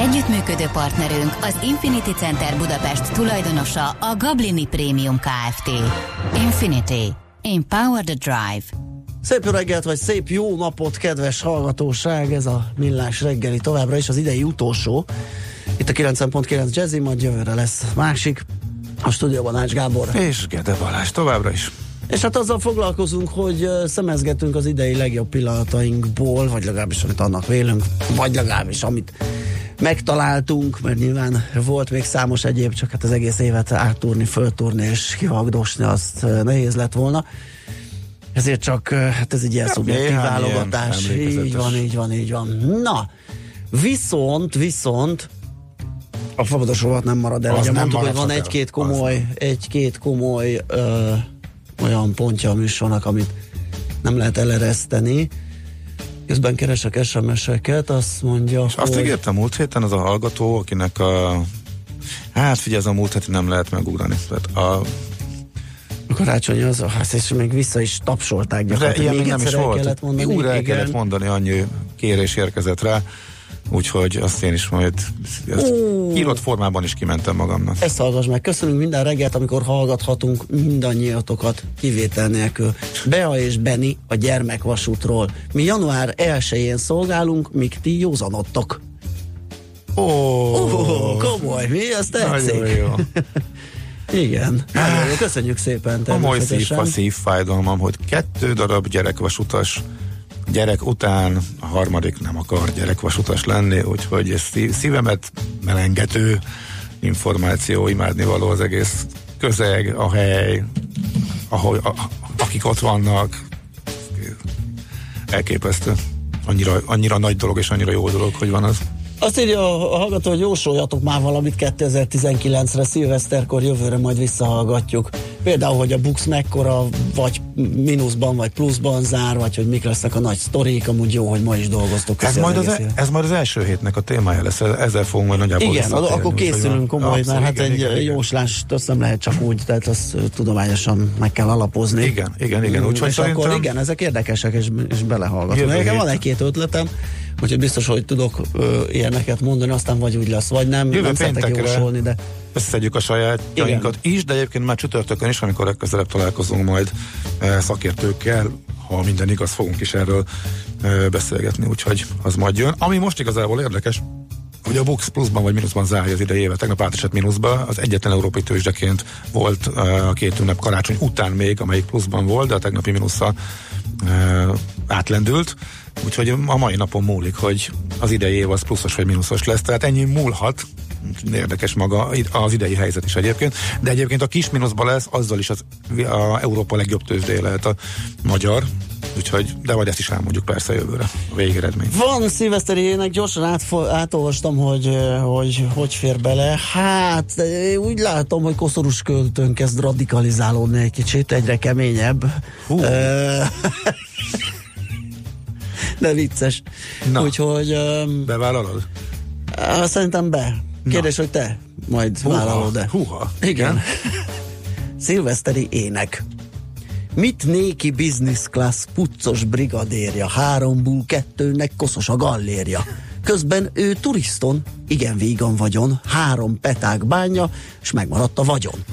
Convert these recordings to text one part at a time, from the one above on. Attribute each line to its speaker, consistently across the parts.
Speaker 1: Együttműködő partnerünk az Infinity Center Budapest tulajdonosa a Gablini Premium Kft. Infinity. Empower the Drive.
Speaker 2: Szép jó reggelt, vagy szép jó napot, kedves hallgatóság! Ez a Millás reggeli továbbra is az idei utolsó. Itt a 9.9 Jazzy, majd jövőre lesz másik. A stúdióban Ács Gábor.
Speaker 3: És Gede Balázs továbbra is.
Speaker 2: És hát azzal foglalkozunk, hogy szemezgetünk az idei legjobb pillanatainkból, vagy legalábbis amit annak vélünk, vagy legalábbis amit megtaláltunk, mert nyilván volt még számos egyéb, csak hát az egész évet áttúrni, föltúrni és kivagdosni, azt nehéz lett volna. Ezért csak, hát ez egy ilyen szubjektív válogatás. Így van, így van, így van. Na, viszont, viszont a fabados rovat nem marad el. Ugye mondtuk, hogy van egy-két komoly, egy-két komoly ö, olyan pontja a műsornak, amit nem lehet elereszteni. Közben keresek SMS-eket, azt mondja,
Speaker 3: És hogy... azt ígértem múlt héten az a hallgató, akinek a hát figyelj, ez a múlt héten nem lehet megugrani. Tehát a
Speaker 2: a karácsony az, hát és még vissza is tapsolták
Speaker 3: gyakorlatilag. Még nem is volt. Kellett mondani, Újra el kellett mondani, annyi kérés érkezett rá. Úgyhogy azt én is majd ezt írott formában is kimentem magamnak.
Speaker 2: Ezt hallgass meg. Köszönünk minden reggelt, amikor hallgathatunk mindannyiatokat kivétel nélkül. Bea és Beni a gyermekvasútról. Mi január 1-én szolgálunk, míg ti józanodtok.
Speaker 3: Ó, oh,
Speaker 2: oh, komoly, mi? Ez tetszik?
Speaker 3: Nagyon jó.
Speaker 2: Igen, nagyon jó, köszönjük szépen.
Speaker 3: A moly szív, a szívfájdalmam, hogy kettő darab gyerekvasutas gyerek után a harmadik nem akar gyerekvasutas lenni, úgyhogy ez szívemet melengető információ, imádni való az egész közeg, a hely, ahol, a, akik ott vannak, elképesztő. Annyira, annyira nagy dolog és annyira jó dolog, hogy van az.
Speaker 2: Azt írja a hallgató, hogy jósoljatok már valamit 2019-re, szilveszterkor, jövőre majd visszahallgatjuk. Például, hogy a Bux mekkora, vagy mínuszban, vagy pluszban zár, vagy hogy mik lesznek a nagy sztorik, amúgy jó, hogy ma is dolgoztok.
Speaker 3: Ez majd, az, e, ez majd az első hétnek a témája lesz, ezzel fogunk majd nagyjából
Speaker 2: Igen, akkor készülünk komoly, mert hát igen, egy igen, jóslást azt nem lehet csak úgy, tehát azt tudományosan meg kell alapozni.
Speaker 3: Igen, igen, igen. Úgyhogy
Speaker 2: és szerintem... akkor igen, ezek érdekesek, és, és belehallgatunk. Nekem van egy-két ötletem, Úgyhogy biztos, hogy tudok ö, ilyeneket mondani, aztán vagy úgy lesz, vagy nem.
Speaker 3: Jövő nem szeretek jósolni, de... Összeszedjük a sajátjainkat Igen. is, de egyébként már csütörtökön is, amikor legközelebb találkozunk majd e, szakértőkkel, ha minden igaz, fogunk is erről e, beszélgetni, úgyhogy az majd jön. Ami most igazából érdekes, hogy a Bux pluszban vagy mínuszban zárja az idei évet. Tegnap átesett mínuszba, az egyetlen európai tőzsdeként volt uh, a két ünnep karácsony után még, amelyik pluszban volt, de a tegnapi mínusza átlendült. Úgyhogy a mai napon múlik, hogy az idei év az pluszos vagy mínuszos lesz, tehát ennyi múlhat, érdekes maga az idei helyzet is egyébként, de egyébként a kis mínuszban lesz, azzal is az a Európa legjobb tőzsdéje lehet a magyar, úgyhogy, de majd ezt is elmondjuk persze jövőre, a végeredmény.
Speaker 2: Van szilveszteri ének, gyorsan átfo- átolvastam, hogy, hogy hogy fér bele. Hát, úgy látom, hogy koszorús költőn kezd radikalizálódni egy kicsit, egyre keményebb. Hú. de vicces. Na, Úgyhogy... Um,
Speaker 3: bevállalod?
Speaker 2: Szerintem be. Kérdés, Na. hogy te majd húha, vállalod-e?
Speaker 3: Húha.
Speaker 2: Igen. Szilveszteri ének. Mit néki business class puccos brigadérja, háromból kettőnek koszos a gallérja. Közben ő turiston, igen vígan vagyon, három peták bánja, és megmaradt a vagyon.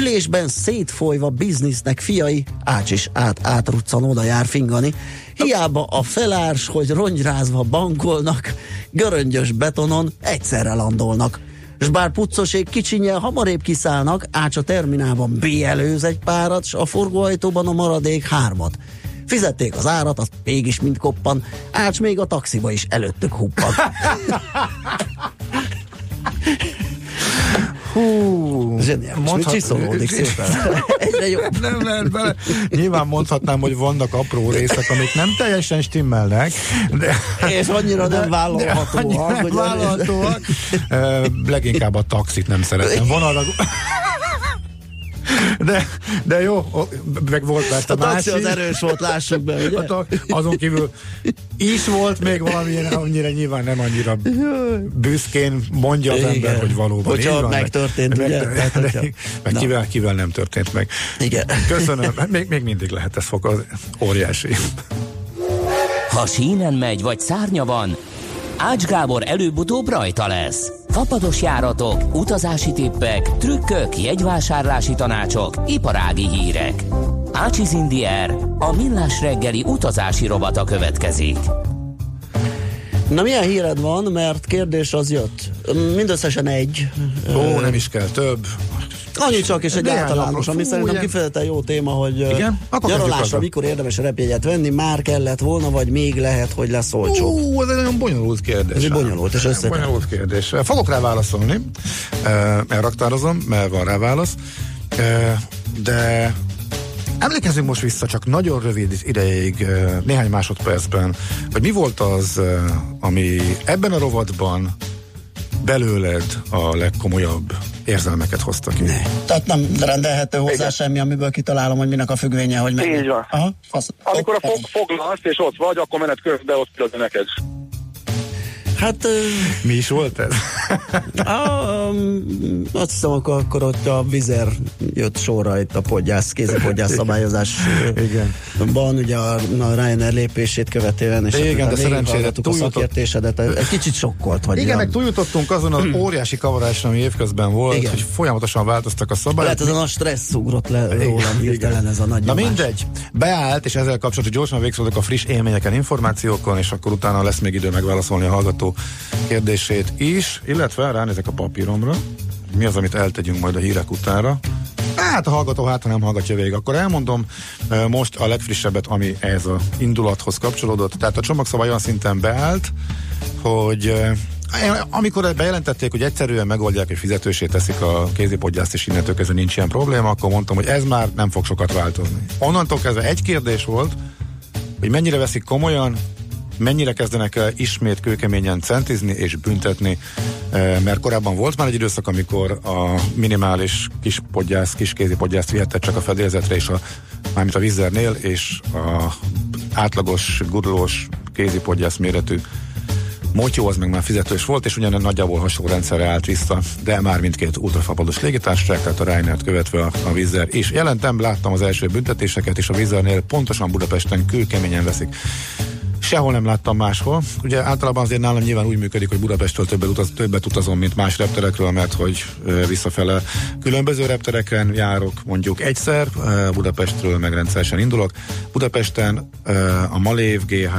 Speaker 2: Ülésben szétfolyva biznisznek fiai, ács is át átruccan oda jár fingani, Hiába a felárs, hogy rongyrázva bankolnak, göröngyös betonon egyszerre landolnak. S bár puccosék kicsinyel hamarébb kiszállnak, ács a terminálban bielőz egy párat, s a forgóajtóban a maradék hármat. Fizették az árat, azt mégis mind koppan, ács még a taxiba is előttük huppan.
Speaker 3: Hú,
Speaker 2: Zseniális, mondhat... csiszolódik szépen. Egyre jobb.
Speaker 3: Nem lehet bele. Nyilván mondhatnám, hogy vannak apró részek, amik nem teljesen stimmelnek.
Speaker 2: De, és annyira de, nem vállalhatóak. Annyira
Speaker 3: nem vállalhatóak. Leginkább a taxit nem szeretem. Van arra, de, de jó, meg volt persze
Speaker 2: a másik. az erős volt, lássuk be, ugye?
Speaker 3: A, azon kívül is volt még valami, annyira nyilván nem annyira büszkén mondja az Igen. ember, hogy valóban
Speaker 2: Hogyha megtörtént, meg, ugye? Meg,
Speaker 3: meg, meg, meg kivel, kivel nem történt meg.
Speaker 2: Igen.
Speaker 3: Köszönöm, még, még mindig lehet ez fog, az óriási.
Speaker 4: Ha sínen megy, vagy szárnya van, Ács Gábor előbb-utóbb rajta lesz. Fapados járatok, utazási tippek, trükkök, jegyvásárlási tanácsok, iparági hírek. Ácsiz Indier, a millás reggeli utazási robata következik.
Speaker 2: Na milyen híred van, mert kérdés az jött. Mindösszesen egy.
Speaker 3: Ó, nem is kell több.
Speaker 2: Annyi csak, és egy általános, ami szerintem kifejezetten jó téma, hogy Igen? nyaralásra mikor érdemes repjegyet venni, már kellett volna, vagy még lehet, hogy lesz olcsó.
Speaker 3: Ú, ez egy nagyon bonyolult kérdés.
Speaker 2: Ez egy bonyolult és összetett.
Speaker 3: Bonyolult kérdés. Fogok rá válaszolni, elraktározom, mert van rá válasz, de Emlékezzünk most vissza csak nagyon rövid ideig, néhány másodpercben, hogy mi volt az, ami ebben a rovatban belőled a legkomolyabb érzelmeket hozta ki. Ne.
Speaker 2: Tehát nem rendelhető hozzá Igen. semmi, amiből kitalálom, hogy minek a függvénye, hogy meg.
Speaker 5: Így van. Aha, fasz. Amikor a fog, foglalsz és ott vagy, akkor menet közben ott neked.
Speaker 2: Hát...
Speaker 3: Mi is volt ez?
Speaker 2: a, azt hiszem, akkor, akkor ott a vizer jött sorra itt a podgyász, kézipodgyász szabályozás. Igen. Van ugye a, a Ryanair lépését követően, és
Speaker 3: Igen, de szerencsére
Speaker 2: a szakértésedet. Egy kicsit sokkolt vagy.
Speaker 3: Igen, meg túljutottunk azon az óriási kavarásra, ami évközben volt, Igen. hogy folyamatosan változtak a szabályok.
Speaker 2: Lehet ezen a stressz ugrott le rólam hirtelen ez a nagy
Speaker 3: Na mindegy, beállt, és ezzel kapcsolatban gyorsan végződök a friss élményeken, információkon, és akkor utána lesz még idő megválaszolni a hallgató kérdését is, illetve ránézek a papíromra, mi az, amit eltegyünk majd a hírek utára. Hát a hallgató hát, ha nem hallgatja végig, akkor elmondom most a legfrissebbet, ami ez a indulathoz kapcsolódott. Tehát a csomagszabály olyan szinten beállt, hogy amikor bejelentették, hogy egyszerűen megoldják és fizetősé teszik a kézipodgyászt, és innentől kezdve nincs ilyen probléma, akkor mondtam, hogy ez már nem fog sokat változni. Onnantól kezdve egy kérdés volt, hogy mennyire veszik komolyan, mennyire kezdenek ismét kőkeményen centizni és büntetni, eh, mert korábban volt már egy időszak, amikor a minimális kis podgyász, kis kézi podgyászt vihetett csak a fedélzetre, és a, mármint a vizernél, és a átlagos, gurulós kézi podgyász méretű Motyó az meg már fizetős volt, és ugyanen nagyjából hasonló rendszerre állt vissza, de már mindkét ultrafapados légitársaság, tehát a Reinert követve a, a Vizer is. Jelentem, láttam az első büntetéseket, és a Vizernél pontosan Budapesten kőkeményen veszik Sehol nem láttam máshol. Ugye általában azért nálam nyilván úgy működik, hogy Budapestről többet, utaz, többet utazom, mint más repterekről, mert hogy visszafele különböző reptereken járok mondjuk egyszer, Budapestről meg rendszeresen indulok. Budapesten a Malév GH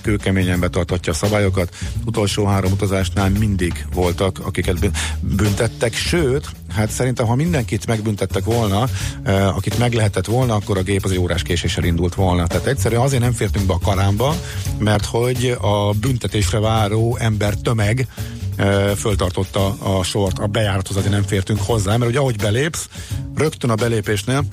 Speaker 3: kőkeményen betartatja a szabályokat. Utolsó három utazásnál mindig voltak, akiket büntettek, sőt, hát szerintem, ha mindenkit megbüntettek volna, akit meg lehetett volna, akkor a gép az egy órás késéssel indult volna. Tehát egyszerűen azért nem fértünk be a karámba, mert hogy a büntetésre váró ember tömeg föltartotta a sort, a bejárathoz azért nem fértünk hozzá, mert ugye ahogy belépsz, rögtön a belépésnél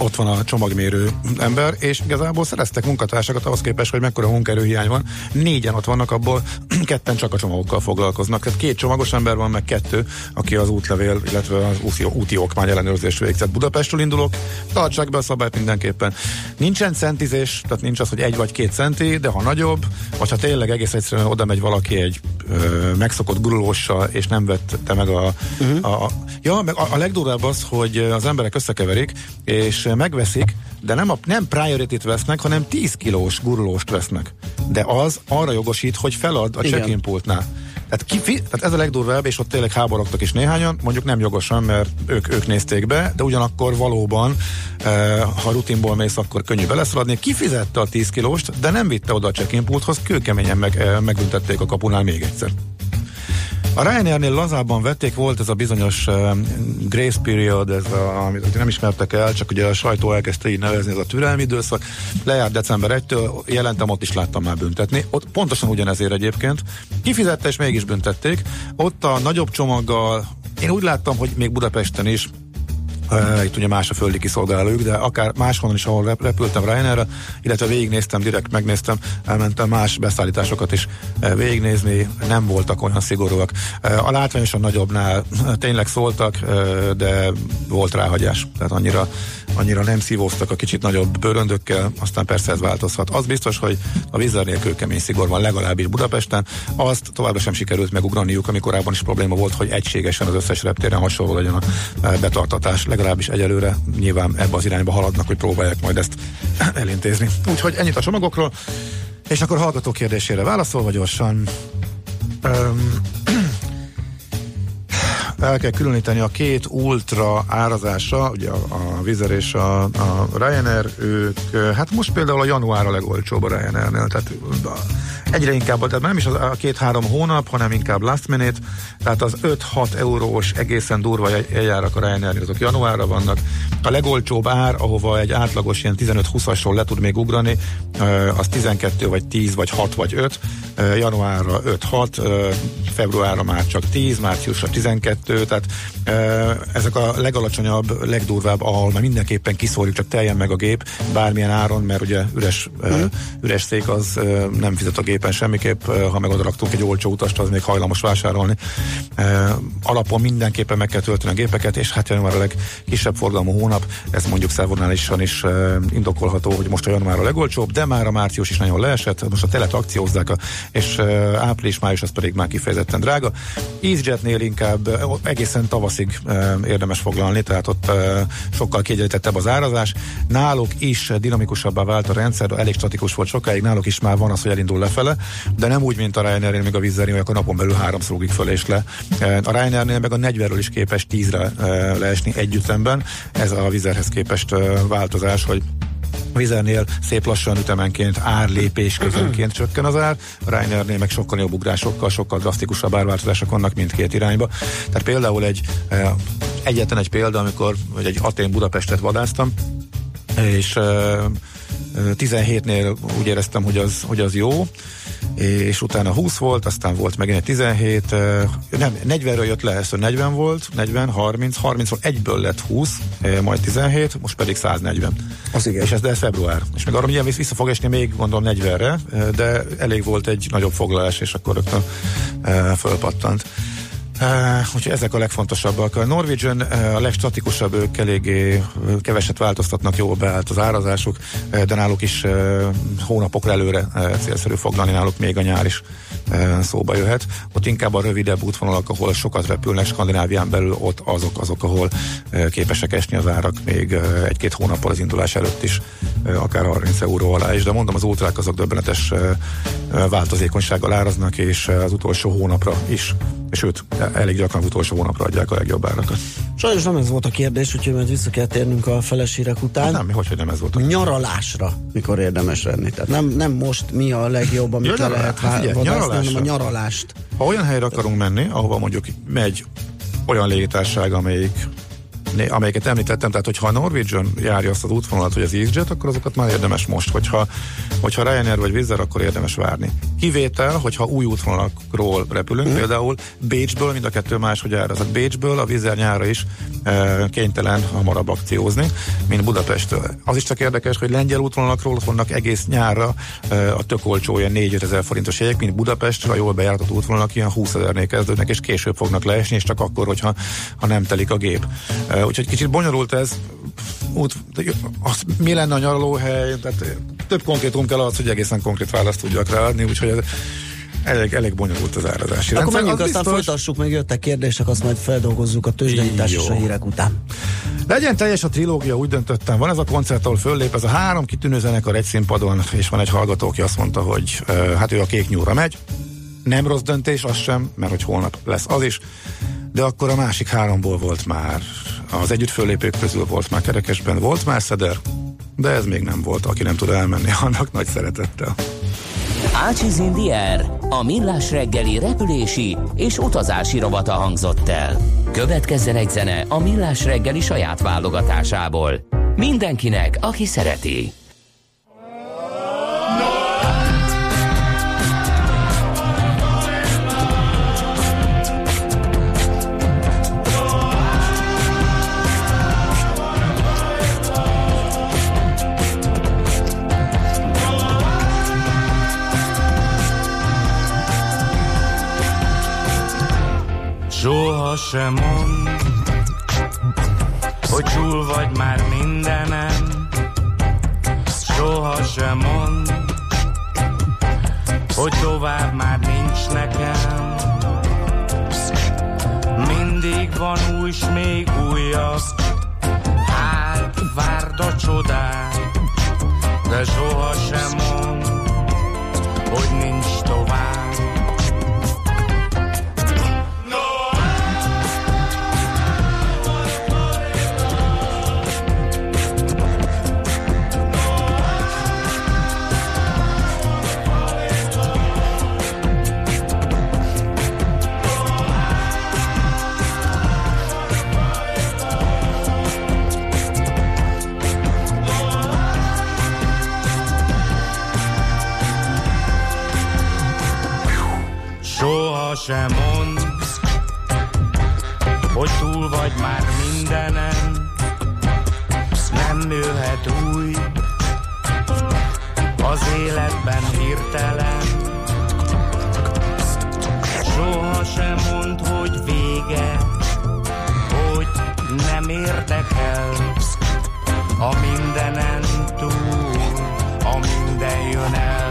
Speaker 3: ott van a csomagmérő ember, és igazából szereztek munkatársakat ahhoz képest, hogy mekkora munkaerőhiány van. Négyen ott vannak, abból ketten csak a csomagokkal foglalkoznak. Tehát két csomagos ember van, meg kettő, aki az útlevél, illetve az úti, úti okmány ellenőrzés végzett. Budapestről indulok, tartsák be a szabályt mindenképpen. Nincsen centizés, tehát nincs az, hogy egy vagy két centi, de ha nagyobb, vagy ha tényleg egész egyszerűen oda megy valaki egy ö, megszokott gurulóssal, és nem vette meg a, uh-huh. a, a Ja, meg a, a legdurvább az, hogy az emberek összekeverik, és megveszik, de nem, a, nem priority-t vesznek, hanem 10 kilós gurulóst vesznek. De az arra jogosít, hogy felad a check-in pultnál. Tehát, ki, tehát ez a legdurvább, és ott tényleg háborogtak is néhányan, mondjuk nem jogosan, mert ők, ők nézték be, de ugyanakkor valóban, e, ha rutinból mész, akkor könnyű beleszaladni. Kifizette a 10 kilóst, de nem vitte oda a check-in pulthoz, kőkeményen meg, e, megbüntették a kapunál még egyszer. A Ryanairnél lazában vették, volt ez a bizonyos uh, grace period, ez a, amit nem ismertek el, csak ugye a sajtó elkezdte így nevezni, ez a türelmi időszak. Lejárt december 1-től, jelentem, ott is láttam már büntetni. Ott pontosan ugyanezért egyébként. Kifizette és mégis büntették. Ott a nagyobb csomaggal én úgy láttam, hogy még Budapesten is itt ugye más a földi kiszolgálójuk, de akár máshonnan is, ahol rep- repültem Ryanairre, illetve végignéztem, direkt megnéztem, elmentem más beszállításokat is végignézni, nem voltak olyan szigorúak. A látványosan nagyobbnál tényleg szóltak, de volt ráhagyás, tehát annyira, annyira nem szívóztak a kicsit nagyobb bőröndökkel, aztán persze ez változhat. Az biztos, hogy a vízzel nélkül kemény szigor van legalábbis Budapesten, azt továbbra sem sikerült megugraniuk, amikor korábban is probléma volt, hogy egységesen az összes reptéren hasonló legyen a betartatás legalábbis egyelőre nyilván ebbe az irányba haladnak, hogy próbálják majd ezt elintézni. Úgyhogy ennyit a csomagokról, és akkor hallgató kérdésére válaszolva gyorsan. Um, el kell különíteni a két ultra árazása, ugye a, a Vizer és a, a Ryanair, ők, hát most például a január a legolcsóbb a Ryanairnél, tehát egyre inkább, tehát nem is a két-három hónap, hanem inkább last minute, tehát az 5-6 eurós egészen durva eljárak a Ryanair, azok januárra vannak. A legolcsóbb ár, ahova egy átlagos ilyen 15-20-asról le tud még ugrani, az 12 vagy 10 vagy 6 vagy 5, januárra 5-6, februárra már csak 10, márciusra 12, tehát ezek a legalacsonyabb, legdurvább, ahol már mindenképpen kiszórjuk, csak teljen meg a gép, bármilyen áron, mert ugye üres, mm. üres szék az nem fizet a gépen semmiképp, ha meg odaraktunk egy olcsó utast, az még hajlamos vásárolni. Alapon mindenképpen meg kell tölteni a gépeket, és hát január a legkisebb forgalmú hónap, ez mondjuk szervonálisan is indokolható, hogy most a január a legolcsóbb, de már a március is nagyon leesett, most a telet akciózzák, és április-május az pedig már kifejezetten drága. EasyJetnél inkább egészen tavaszig érdemes foglalni, tehát ott sokkal kiegyenlítettebb az árazás. Náluk is dinamikusabbá vált a rendszer, elég statikus volt sokáig, náluk is már van az, hogy elindul lefele, de nem úgy, mint a Ryanair, még a Vizzeri, hogy a napon belül háromszor ugrik föl és le. A Ryanairnél meg a 40-ről is képes 10-re leesni együttemben. Ez a Vizerhez képest változás, hogy Vizernél szép lassan ütemenként, árlépés közönként csökken az ár, a Ryanairnél meg sokkal jobb ugrásokkal, sokkal drasztikusabb árváltozások vannak mindkét irányba. Tehát például egy eh, egyetlen egy példa, amikor vagy egy Atén Budapestet vadáztam, és 17-nél eh, úgy éreztem, hogy az, hogy az jó, és utána 20 volt, aztán volt megint egy 17, nem, 40-ről jött le, ez 40 volt, 40, 30, 30 volt, egyből lett 20, majd 17, most pedig 140.
Speaker 2: Az igen.
Speaker 3: És ez, de ez február. És még arra milyen vissza fog esni még, gondolom 40-re, de elég volt egy nagyobb foglalás, és akkor rögtön fölpattant. Uh, úgyhogy ezek a legfontosabbak. A Norwegian uh, a legstatikusabb, ők eléggé uh, keveset változtatnak, jól beállt az árazásuk, uh, de náluk is uh, hónapokra előre uh, célszerű foglalni, náluk még a nyár is uh, szóba jöhet. Ott inkább a rövidebb útvonalak, ahol sokat repülnek Skandinávián belül, ott azok azok, ahol uh, képesek esni az árak még uh, egy-két hónappal az indulás előtt is, uh, akár 30 euró alá is, de mondom, az útrák azok döbbenetes uh, változékonysággal áraznak, és uh, az utolsó hónapra is sőt, elég gyakran utolsó hónapra adják a legjobb árakat.
Speaker 2: Sajnos nem ez volt a kérdés, úgyhogy majd vissza kell térnünk a felesírek után.
Speaker 3: Nem, hogy, hogy nem ez volt a
Speaker 2: Nyaralásra, mikor érdemes lenni. Tehát nem, nem most mi a legjobb, amit le lehet hát vadászni, hanem a nyaralást.
Speaker 3: Ha olyan helyre akarunk menni, ahova mondjuk megy olyan légitárság, amelyik amelyeket említettem, tehát hogyha a Norwegian járja azt az útvonalat, hogy az EasyJet, akkor azokat már érdemes most, hogyha, hogyha Ryanair vagy Wizz akkor érdemes várni. Kivétel, hogyha új útvonalakról repülünk, mm. például Bécsből, mind a kettő máshogy árazat. Bécsből a Wizz nyára is e, kénytelen hamarabb akciózni, mint Budapesttől. Az is csak érdekes, hogy lengyel útvonalakról vannak egész nyárra e, a tök olcsó ilyen 4 ezer forintos jegyek, mint Budapest, a jól bejáratott útvonalak ilyen 20 ezernél kezdődnek, és később fognak leesni, és csak akkor, hogyha ha nem telik a gép. E, úgyhogy kicsit bonyolult ez. Út, az, mi lenne a nyaralóhely? Tehát több konkrétum kell az, hogy egészen konkrét választ tudjak ráadni, úgyhogy ez, elég, elég bonyolult az árazási
Speaker 2: Akkor rendszer. menjünk, az aztán biztos... folytassuk, még jöttek kérdések, azt majd feldolgozzuk a tőzsdenyítás és a hírek után.
Speaker 3: Legyen teljes a trilógia, úgy döntöttem. Van ez a koncert, ahol föllép ez a három kitűnő zenekar egy színpadon, és van egy hallgató, aki azt mondta, hogy uh, hát ő a kék nyúra megy. Nem rossz döntés, az sem, mert hogy holnap lesz az is de akkor a másik háromból volt már, az együtt fölépők közül volt már kerekesben, volt már szeder, de ez még nem volt, aki nem tud elmenni, annak nagy szeretettel.
Speaker 4: Ácsiz Indier, a millás reggeli repülési és utazási rovata hangzott el. Következzen egy zene a millás reggeli saját válogatásából. Mindenkinek, aki szereti.
Speaker 6: Sem mindenen, nem jöhet új az életben hirtelen. Soha sem mond, hogy vége, hogy nem érdekel a mindenen túl, a minden jön el.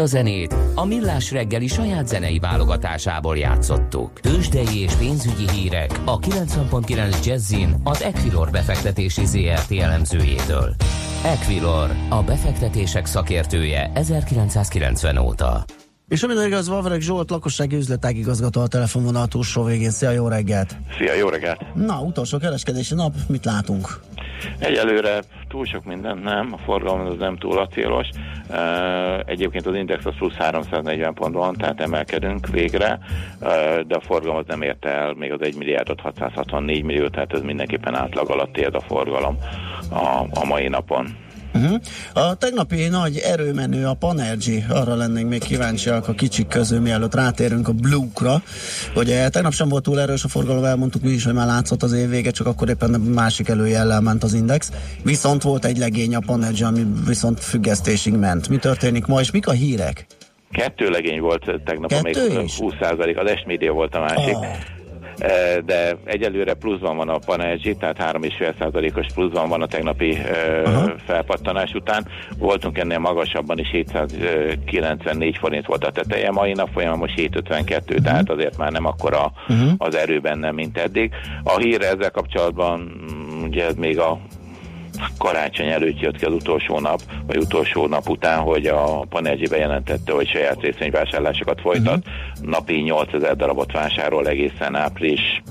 Speaker 6: A
Speaker 4: zenét a Millás reggeli saját zenei válogatásából játszottuk. Tőzsdei és pénzügyi hírek a 90.9 Jazzin az Equilor befektetési ZRT elemzőjétől. Equilor, a befektetések szakértője 1990 óta.
Speaker 2: És ami igaz, Vavreg Zsolt, lakossági üzletágigazgató a telefonvonal túlsó végén. Szia, jó reggelt!
Speaker 7: Szia, jó reggelt!
Speaker 2: Na, utolsó kereskedési nap, mit látunk?
Speaker 7: Egyelőre túl sok minden nem, a forgalom az nem túl acélos. Egyébként az index az plusz 340 pont van, tehát emelkedünk végre, de a forgalom az nem érte el még az 1 milliárdot 664 millió, tehát ez mindenképpen átlag alatt ér a forgalom a, a mai napon.
Speaker 2: Uh-huh. A tegnapi nagy erőmenő a Panergy, arra lennénk még kíváncsiak a kicsik közül, mielőtt rátérünk a Blue-ra. Ugye tegnap sem volt túl erős a forgalom, elmondtuk mi is, hogy már látszott az év vége, csak akkor éppen másik előjellel ment az index. Viszont volt egy legény a Panergy, ami viszont függesztésig ment. Mi történik ma, és mik a hírek?
Speaker 7: Kettő legény volt tegnap,
Speaker 2: Kettő
Speaker 7: még
Speaker 2: is?
Speaker 7: 20 az S-Media volt a másik.
Speaker 2: Ah.
Speaker 7: Eh, de egyelőre pluszban van a Panergy, tehát 3,5%-os pluszban van a tegnapi eh,
Speaker 2: Aha.
Speaker 7: felpattanás után. Voltunk ennél magasabban is, 794 forint volt a teteje mai nap folyamán, most 752,
Speaker 2: Mhm.
Speaker 7: tehát azért már nem akkora az erő benne, mint eddig. A hír ezzel kapcsolatban, mm, ugye ez még a karácsony előtt jött ki az utolsó nap, vagy utolsó nap után, hogy a Panergy bejelentette, hogy saját részvényvásárlásokat folytat, uh-huh. napi 8000 darabot vásárol egészen április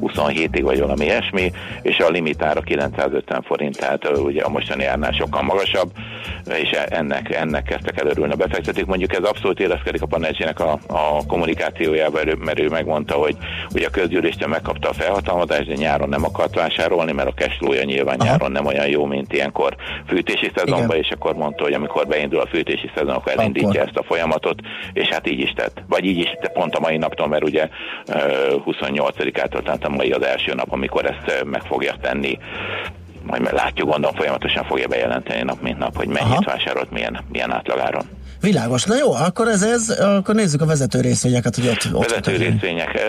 Speaker 7: 27-ig vagy valami ilyesmi, és a limitára 950 forint, tehát ugye a mostani árnál sokkal magasabb, és e- ennek, ennek kezdtek el örülni a befektetők. Mondjuk ez abszolút éleszkedik a Panergynek a, a kommunikációjába, mert ő megmondta, hogy ugye a közgyűléstől megkapta a felhatalmazást, de nyáron nem akart vásárolni, mert a cashflow nyilván Aha. nyáron nem olyan jó, mint ilyenkor fűtési szezonban, és akkor mondta, hogy amikor beindul a fűtési szezon, akkor elindítja akkor. ezt a folyamatot, és hát így is tett. Vagy így is tett pont a mai naptól, mert ugye 28-ától a mai az első nap, amikor ezt meg fogja tenni majd látjuk, gondolom folyamatosan fogja bejelenteni nap mint nap, hogy mennyit Aha. vásárolt, milyen, milyen átlagáron.
Speaker 2: Világos. Na jó, akkor ez, ez akkor nézzük a vezető részvényeket, hogy ott,
Speaker 7: ott Vezető részvények.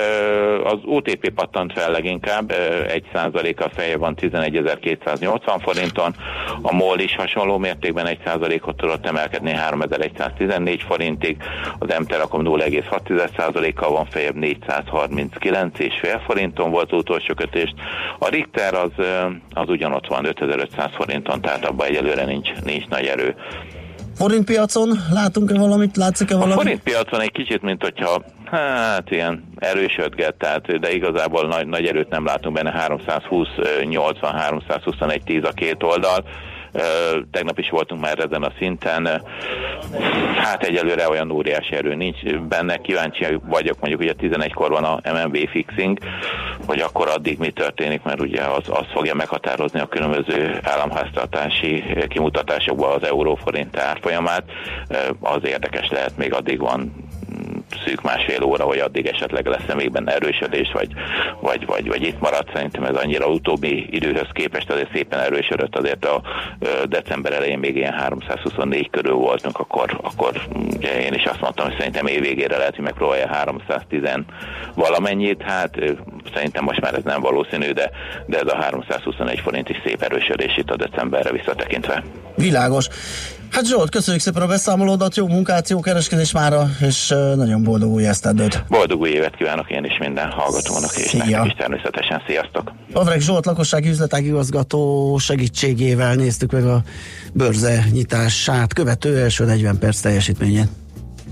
Speaker 7: Az OTP pattant fel leginkább, egy százaléka feje van 11.280 forinton, a MOL is hasonló mértékben egy százalékot tudott emelkedni 3114 forintig, az M-Telekom 0,6 százaléka van fejebb 439 és fél forinton volt utolsó kötést. A Richter az, az ugyanott van 5500 forinton, tehát abban egyelőre nincs, nincs nagy erő.
Speaker 2: Forintpiacon látunk-e valamit, látszik-e valamit?
Speaker 7: A forintpiacon egy kicsit, mint hogyha hát ilyen erősödget, tehát, de igazából nagy, nagy erőt nem látunk benne, 320, 80, 321, 10 a két oldal. Tegnap is voltunk már ezen a szinten. Hát egyelőre olyan óriási erő nincs benne. Kíváncsi vagyok, mondjuk ugye 11-kor van a MMB fixing, hogy akkor addig mi történik, mert ugye az, az fogja meghatározni a különböző államháztartási kimutatásokban az euróforint árfolyamát. Az érdekes lehet, még addig van szűk másfél óra, hogy addig esetleg lesz-e még benne erősödés, vagy, vagy, vagy, vagy itt maradt. Szerintem ez annyira utóbbi időhöz képest azért szépen erősödött, azért a december elején még ilyen 324 körül voltunk, akkor, akkor ugye én is azt mondtam, hogy szerintem év végére lehet, hogy megpróbálja 310 valamennyit, hát szerintem most már ez nem valószínű, de, de ez a 321 forint is szép erősödés itt a decemberre visszatekintve.
Speaker 2: Világos. Hát Zsolt, köszönjük szépen a beszámolódat, jó munkát, jó kereskedés mára, és nagyon boldog új esztendőt.
Speaker 7: Boldog új évet kívánok én is minden hallgatónak, és Szia. nektek is természetesen. Sziasztok!
Speaker 2: Avrek Zsolt, lakossági üzletágigazgató segítségével néztük meg a börze nyitását, követő első 40 perc teljesítményét.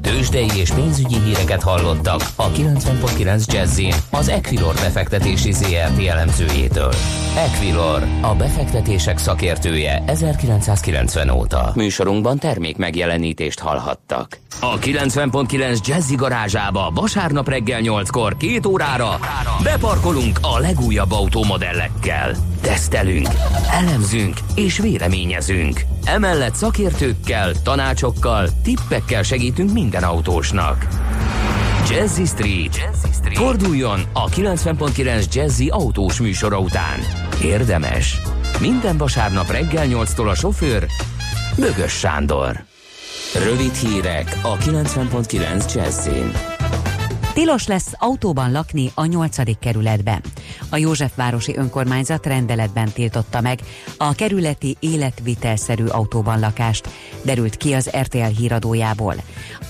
Speaker 4: Tőzsdei és pénzügyi híreket hallottak a 90.9 jazz az Equilor befektetési ZRT elemzőjétől. Equilor, a befektetések szakértője 1990 óta. Műsorunkban termék megjelenítést hallhattak. A 90.9 Jazzy garázsába vasárnap reggel 8-kor két órára beparkolunk a legújabb automodellekkel. Tesztelünk, elemzünk és véleményezünk. Emellett szakértőkkel, tanácsokkal, tippekkel segítünk minden autósnak. Jazzy Street. Jazzy Street. Forduljon a 90.9 Jazzy autós műsora után. Érdemes. Minden vasárnap reggel 8-tól a sofőr Bögös Sándor. Rövid hírek a 90.9 Jazzin.
Speaker 1: Tilos lesz autóban lakni a 8. kerületben. A Józsefvárosi önkormányzat rendeletben tiltotta meg a kerületi életvitelszerű autóban lakást, derült ki az RTL híradójából.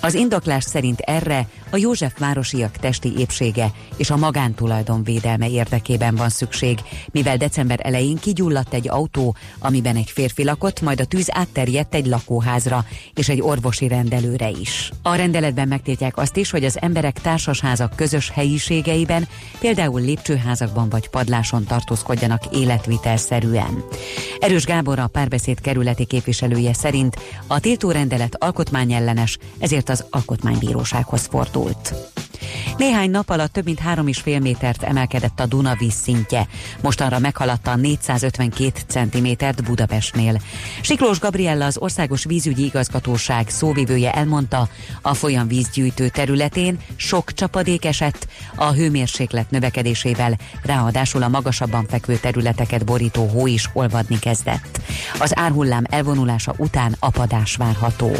Speaker 1: Az indoklás szerint erre a Józsefvárosiak testi épsége és a magántulajdon védelme érdekében van szükség, mivel december elején kigyulladt egy autó, amiben egy férfi lakott, majd a tűz átterjedt egy lakóházra és egy orvosi rendelőre is. A rendeletben megtiltják azt is, hogy az emberek társasházak közös helyiségeiben, például lépcsőházakban vagy padláson tartózkodjanak életvitelszerűen. Erős Gábor a párbeszéd kerületi képviselője szerint a tiltórendelet alkotmányellenes, ezért az alkotmánybírósághoz fordult. Néhány nap alatt több mint 3,5 métert emelkedett a Duna víz szintje. Mostanra meghaladta 452 centimétert Budapestnél. Siklós Gabriella az Országos Vízügyi Igazgatóság szóvivője elmondta, a folyam vízgyűjtő területén sok csapadék esett, a hőmérséklet növekedésével ráadásul a magasabban fekvő területeket borító hó is olvadni kezdett. Az árhullám elvonulása után apadás várható.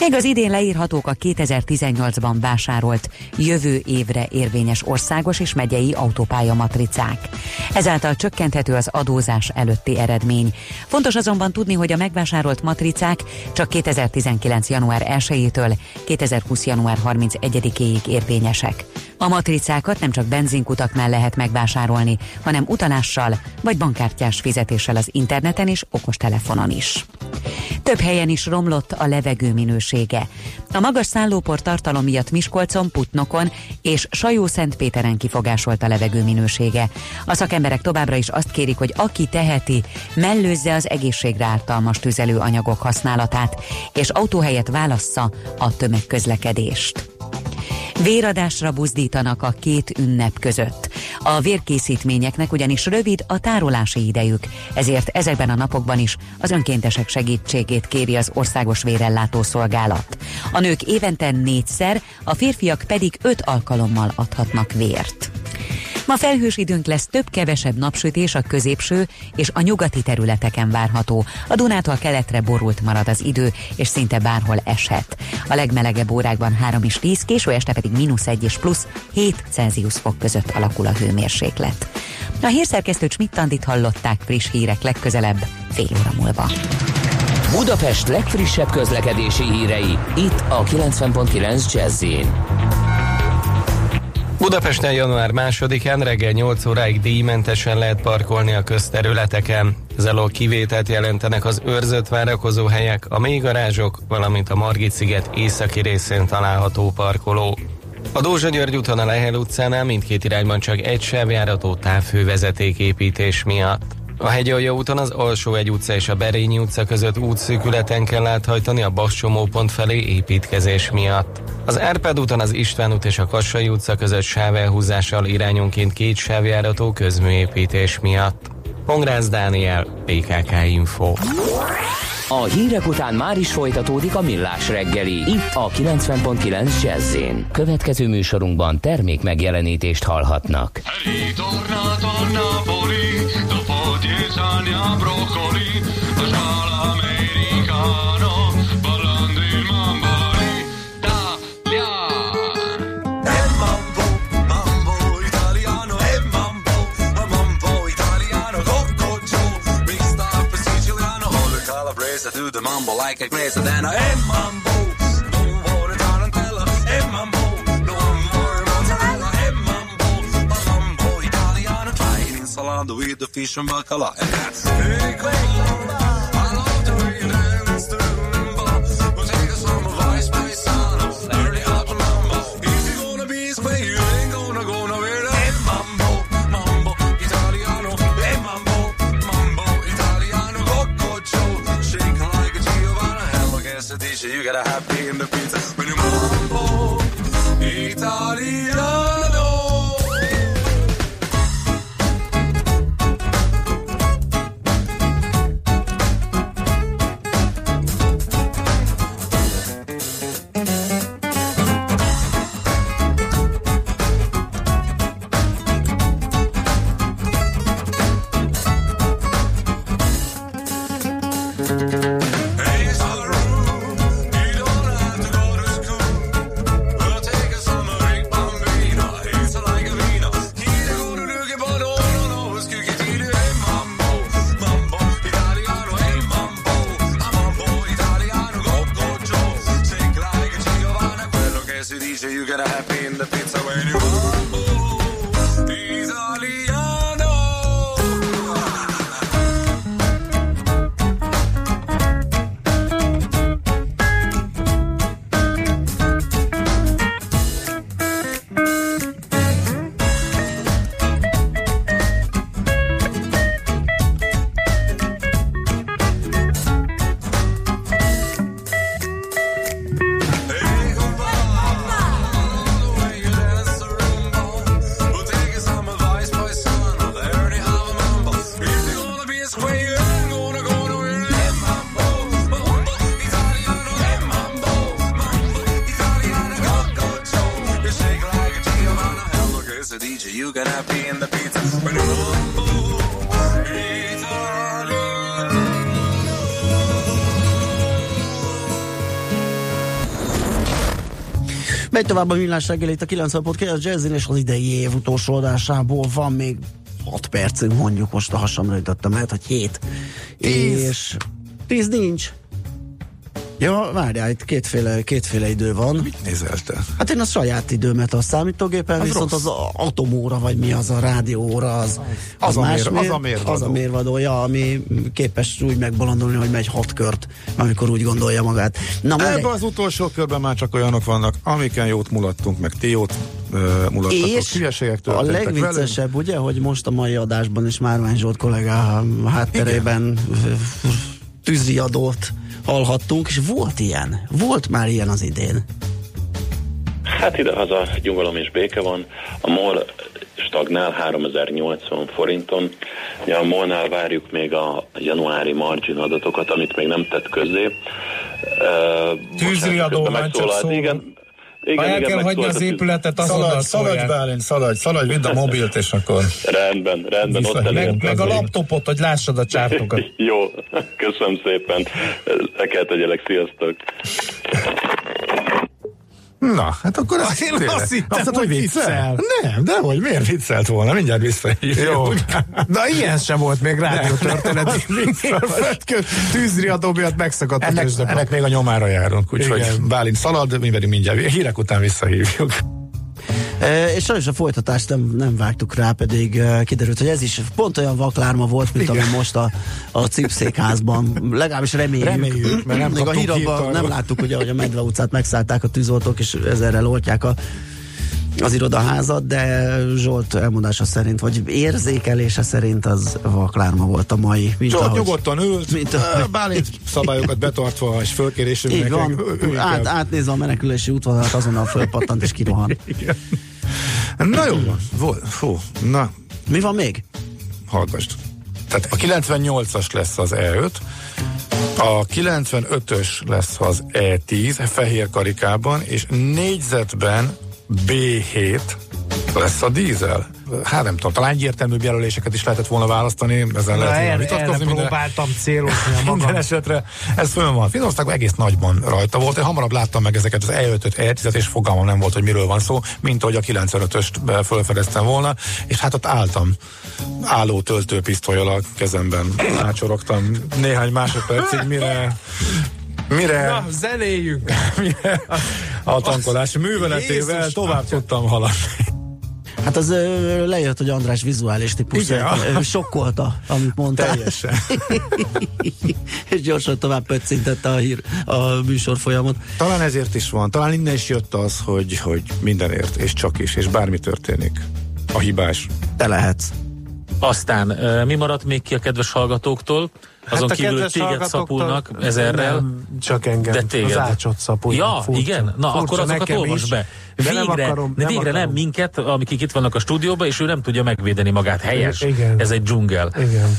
Speaker 1: Még az idén leírhatók a 2018-ban vásárolt, jövő évre érvényes országos és megyei autópálya matricák. Ezáltal csökkenthető az adózás előtti eredmény. Fontos azonban tudni, hogy a megvásárolt matricák csak 2019. január 1-től 2020. január 31-ig érvényesek. A matricákat nem csak benzinkutaknál lehet megvásárolni, hanem utalással vagy bankkártyás fizetéssel az interneten és okostelefonon is. Több helyen is romlott a levegő minősége. A magas szállópor tartalom miatt Miskolcon, Putnokon és Sajó-Szentpéteren kifogásolt a levegő minősége. A szakemberek továbbra is azt kérik, hogy aki teheti, mellőzze az egészségre ártalmas tüzelőanyagok használatát, és autóhelyet válassza a tömegközlekedést. Véradásra buzdítanak a két ünnep között. A vérkészítményeknek ugyanis rövid a tárolási idejük, ezért ezekben a napokban is az önkéntesek segítségét kéri az Országos Vérellátó Szolgálat. A nők évente négyszer, a férfiak pedig öt alkalommal adhatnak vért. Ma felhős időnk lesz, több-kevesebb napsütés a középső és a nyugati területeken várható. A Dunától keletre borult marad az idő, és szinte bárhol eshet. A legmelegebb órákban 3 és 10, késő este pedig mínusz 1 és plusz 7 Celsius fok között alakul a hőmérséklet. A hírszerkesztő Csmittandit hallották friss hírek legközelebb fél óra múlva.
Speaker 4: Budapest legfrissebb közlekedési hírei, itt a 90.9 jazz
Speaker 8: Budapesten január 2-án reggel 8 óráig díjmentesen lehet parkolni a közterületeken. Ez kivételt jelentenek az őrzött várakozó helyek, a mélygarázsok, valamint a Margit sziget északi részén található parkoló. A Dózsa György úton a Lehel utcánál mindkét irányban csak egy sávjárató távhővezeték építés miatt. A Hegyalja úton az Alsó egy utca és a Berényi utca között útszűkületen kell áthajtani a Bascsomópont felé építkezés miatt. Az Árpád úton az István út és a Kassai utca között sávelhúzással irányonként két sávjárató közműépítés miatt. Pongrász Dániel, PKK Info.
Speaker 4: A hírek után már is folytatódik a millás reggeli, itt a 90.9 jazz Következő műsorunkban termék megjelenítést hallhatnak. Ritornato a Napoli, dopo
Speaker 9: Emmambo, mambo, Italiano. Emmambo, mambo, Italiano. Loco, Joe, mixed up through the mumble like a glaze, and then I am hey, mumble. the with the fish and bacala. And that's pretty cool. DJ, you gotta be in the pizza.
Speaker 2: Megy tovább a millás reggel itt a 90.9 Jazzin, és az idei év utolsó adásából van még 6 percünk, mondjuk most a hasamra jutottam, lehet, hogy 7. És 10 nincs. Ja, várjál, itt kétféle, kétféle idő van.
Speaker 3: Mit nézel te?
Speaker 2: Hát én a saját időmet a számítógépen,
Speaker 3: Az
Speaker 2: viszont
Speaker 3: rossz.
Speaker 2: az atomóra, vagy mi az a rádióóra, az,
Speaker 3: Az a
Speaker 2: más
Speaker 3: mér- az a mérvadó.
Speaker 2: Az a mérvadója, ami képes úgy megbolondulni, hogy megy hat kört, amikor úgy gondolja magát. Na,
Speaker 3: Ebben az utolsó körben már csak olyanok vannak, amiken jót mulattunk, meg ti jót uh, mulattatok.
Speaker 2: és a legviccesebb, ugye, hogy most a mai adásban is Márvány Zsolt kollégá hátterében tűzriadót hallhattunk, és volt ilyen. Volt már ilyen az idén.
Speaker 10: Hát idehaza nyugalom és béke van. A MOL stagnál 3080 forinton. Ja, a MOL-nál várjuk még a januári margin adatokat, amit még nem tett közé. Uh,
Speaker 11: Tűzriadó van, csak szó.
Speaker 10: Igen, igen,
Speaker 11: Ha el
Speaker 10: igen,
Speaker 11: kell hagyni az épületet, azonnal
Speaker 3: Szaladj, szaladj. Bálint, szaladj, szaladj, vidd a mobilt, és akkor...
Speaker 10: Rendben, rendben, ott
Speaker 3: Vissza-
Speaker 10: elértem.
Speaker 11: Meg, meg a laptopot, hogy lássad a csártokat.
Speaker 10: Jó, köszönöm szépen. Le kell tegyelek, sziasztok.
Speaker 3: Na, hát akkor ez
Speaker 11: Én
Speaker 3: tényleg-
Speaker 11: azt hittem,
Speaker 3: mondtad,
Speaker 11: hogy viccel.
Speaker 3: Nem, de hogy miért viccelt volna? Mindjárt visszahívjuk.
Speaker 11: Jó. Na ilyen sem volt még rádió történet. Tűzriadó miatt megszakadt a
Speaker 3: Ennek,
Speaker 11: tőzsdepap.
Speaker 3: ennek még a nyomára járunk, úgyhogy. Bálint szalad, mi pedig mindjárt hírek után visszahívjuk.
Speaker 2: E, és sajnos a folytatást nem, nem vágtuk rá, pedig e, kiderült, hogy ez is pont olyan vaklárma volt, mint ami most a, a cipszékházban. Legalábbis reméljük.
Speaker 3: Reméljük, mert nem
Speaker 2: Még a
Speaker 3: arról.
Speaker 2: nem láttuk, ugye, hogy a Medve utcát megszállták a tűzoltók, és ezerrel oltják a az irodaházat, de Zsolt elmondása szerint, vagy érzékelése szerint az vaklárma volt a mai. Mint
Speaker 3: Zsolt
Speaker 2: ahogy-
Speaker 3: nyugodtan ült,
Speaker 2: mint ahogy-
Speaker 3: Bálint szabályokat betartva, és fölkérésünknek.
Speaker 2: Így van, át, átnézve a menekülési útvonalat, azonnal fölpattant és kirohan.
Speaker 3: Na jó van, Vol- fú, na,
Speaker 2: Mi van még?
Speaker 3: hallgassd. Tehát a 98-as lesz az E5, a 95-ös lesz az E10 fehér karikában, és négyzetben B7 lesz a dízel. Hát nem tudom, talán egyértelműbb jelöléseket is lehetett volna választani, ezen
Speaker 11: Na,
Speaker 3: lehet
Speaker 11: erre,
Speaker 3: vitatkozni.
Speaker 11: erre
Speaker 3: minden-
Speaker 11: próbáltam célozni a magam.
Speaker 3: minden esetre ez fönn van. Finországban egész nagyban rajta volt. Én hamarabb láttam meg ezeket az E5-öt, E10-et, és fogalmam nem volt, hogy miről van szó, mint ahogy a 95-öst be- fölfedeztem volna, és hát ott álltam álló töltőpisztolyal a kezemben. Ácsorogtam néhány másodpercig, mire mire,
Speaker 11: Na, zenéljünk!
Speaker 3: mire a tankolás műveletével
Speaker 11: Jézus
Speaker 3: tovább
Speaker 11: Atya.
Speaker 3: tudtam haladni.
Speaker 2: Hát az ö, lejött, hogy András vizuális típus.
Speaker 3: Igen.
Speaker 2: Igen. Sokkolta, amit mondtál.
Speaker 3: Teljesen.
Speaker 2: és gyorsan tovább pöccintette a, hír, a műsor folyamot.
Speaker 3: Talán ezért is van, talán innen is jött az, hogy, hogy mindenért, és csak is, és bármi történik. A hibás.
Speaker 2: Te lehetsz.
Speaker 12: Aztán mi maradt még ki a kedves hallgatóktól? Azon
Speaker 11: Hát a
Speaker 12: kívül, hogy téged szapulnak ezerrel.
Speaker 11: Nem, csak engem.
Speaker 12: De téged.
Speaker 11: Az ácsot szapulnak.
Speaker 12: Ja,
Speaker 11: Furcsa.
Speaker 12: igen? Na,
Speaker 11: Furcsa
Speaker 12: akkor azokat olvasd
Speaker 11: is,
Speaker 12: be. Végre,
Speaker 11: nem akarom,
Speaker 12: de végre nem
Speaker 11: akarom.
Speaker 12: minket, akik itt vannak a stúdióban, és ő nem tudja megvédeni magát. Helyes.
Speaker 11: Igen.
Speaker 12: Ez egy dzsungel.
Speaker 11: Igen.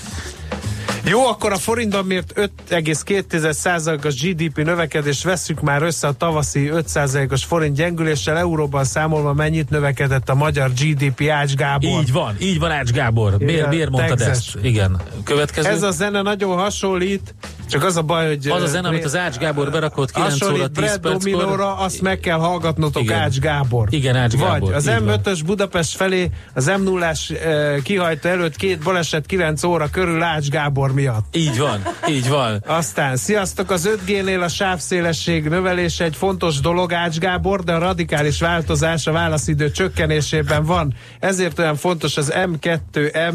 Speaker 11: Jó, akkor a forintban mért 5,2%-os GDP növekedés veszük már össze a tavaszi 5%-os forint gyengüléssel. Euróban számolva mennyit növekedett a magyar GDP Ács Gábor?
Speaker 12: Így van, így van Ács Gábor. Miért,
Speaker 11: Igen,
Speaker 12: miért mondtad
Speaker 11: Texas.
Speaker 12: ezt? Igen. Következő.
Speaker 11: Ez a zene nagyon hasonlít, csak az a baj, hogy...
Speaker 12: az a zene, amit az Ács Gábor berakott 9 óra
Speaker 11: hasonlít
Speaker 12: 10
Speaker 11: Brad
Speaker 12: perckor.
Speaker 11: Azt meg kell hallgatnotok
Speaker 12: Igen.
Speaker 11: Ács Gábor.
Speaker 12: Igen, Ács Gábor,
Speaker 11: Vagy az
Speaker 12: így van.
Speaker 11: M5-ös Budapest felé az M0-ás eh, kihajta előtt két baleset 9 óra körül Ács Gábor miatt.
Speaker 12: Így van, így van.
Speaker 11: Aztán, sziasztok, az 5G-nél a sávszélesség növelése egy fontos dolog, Ács Gábor, de a radikális változás a válaszidő csökkenésében van. Ezért olyan fontos az M2M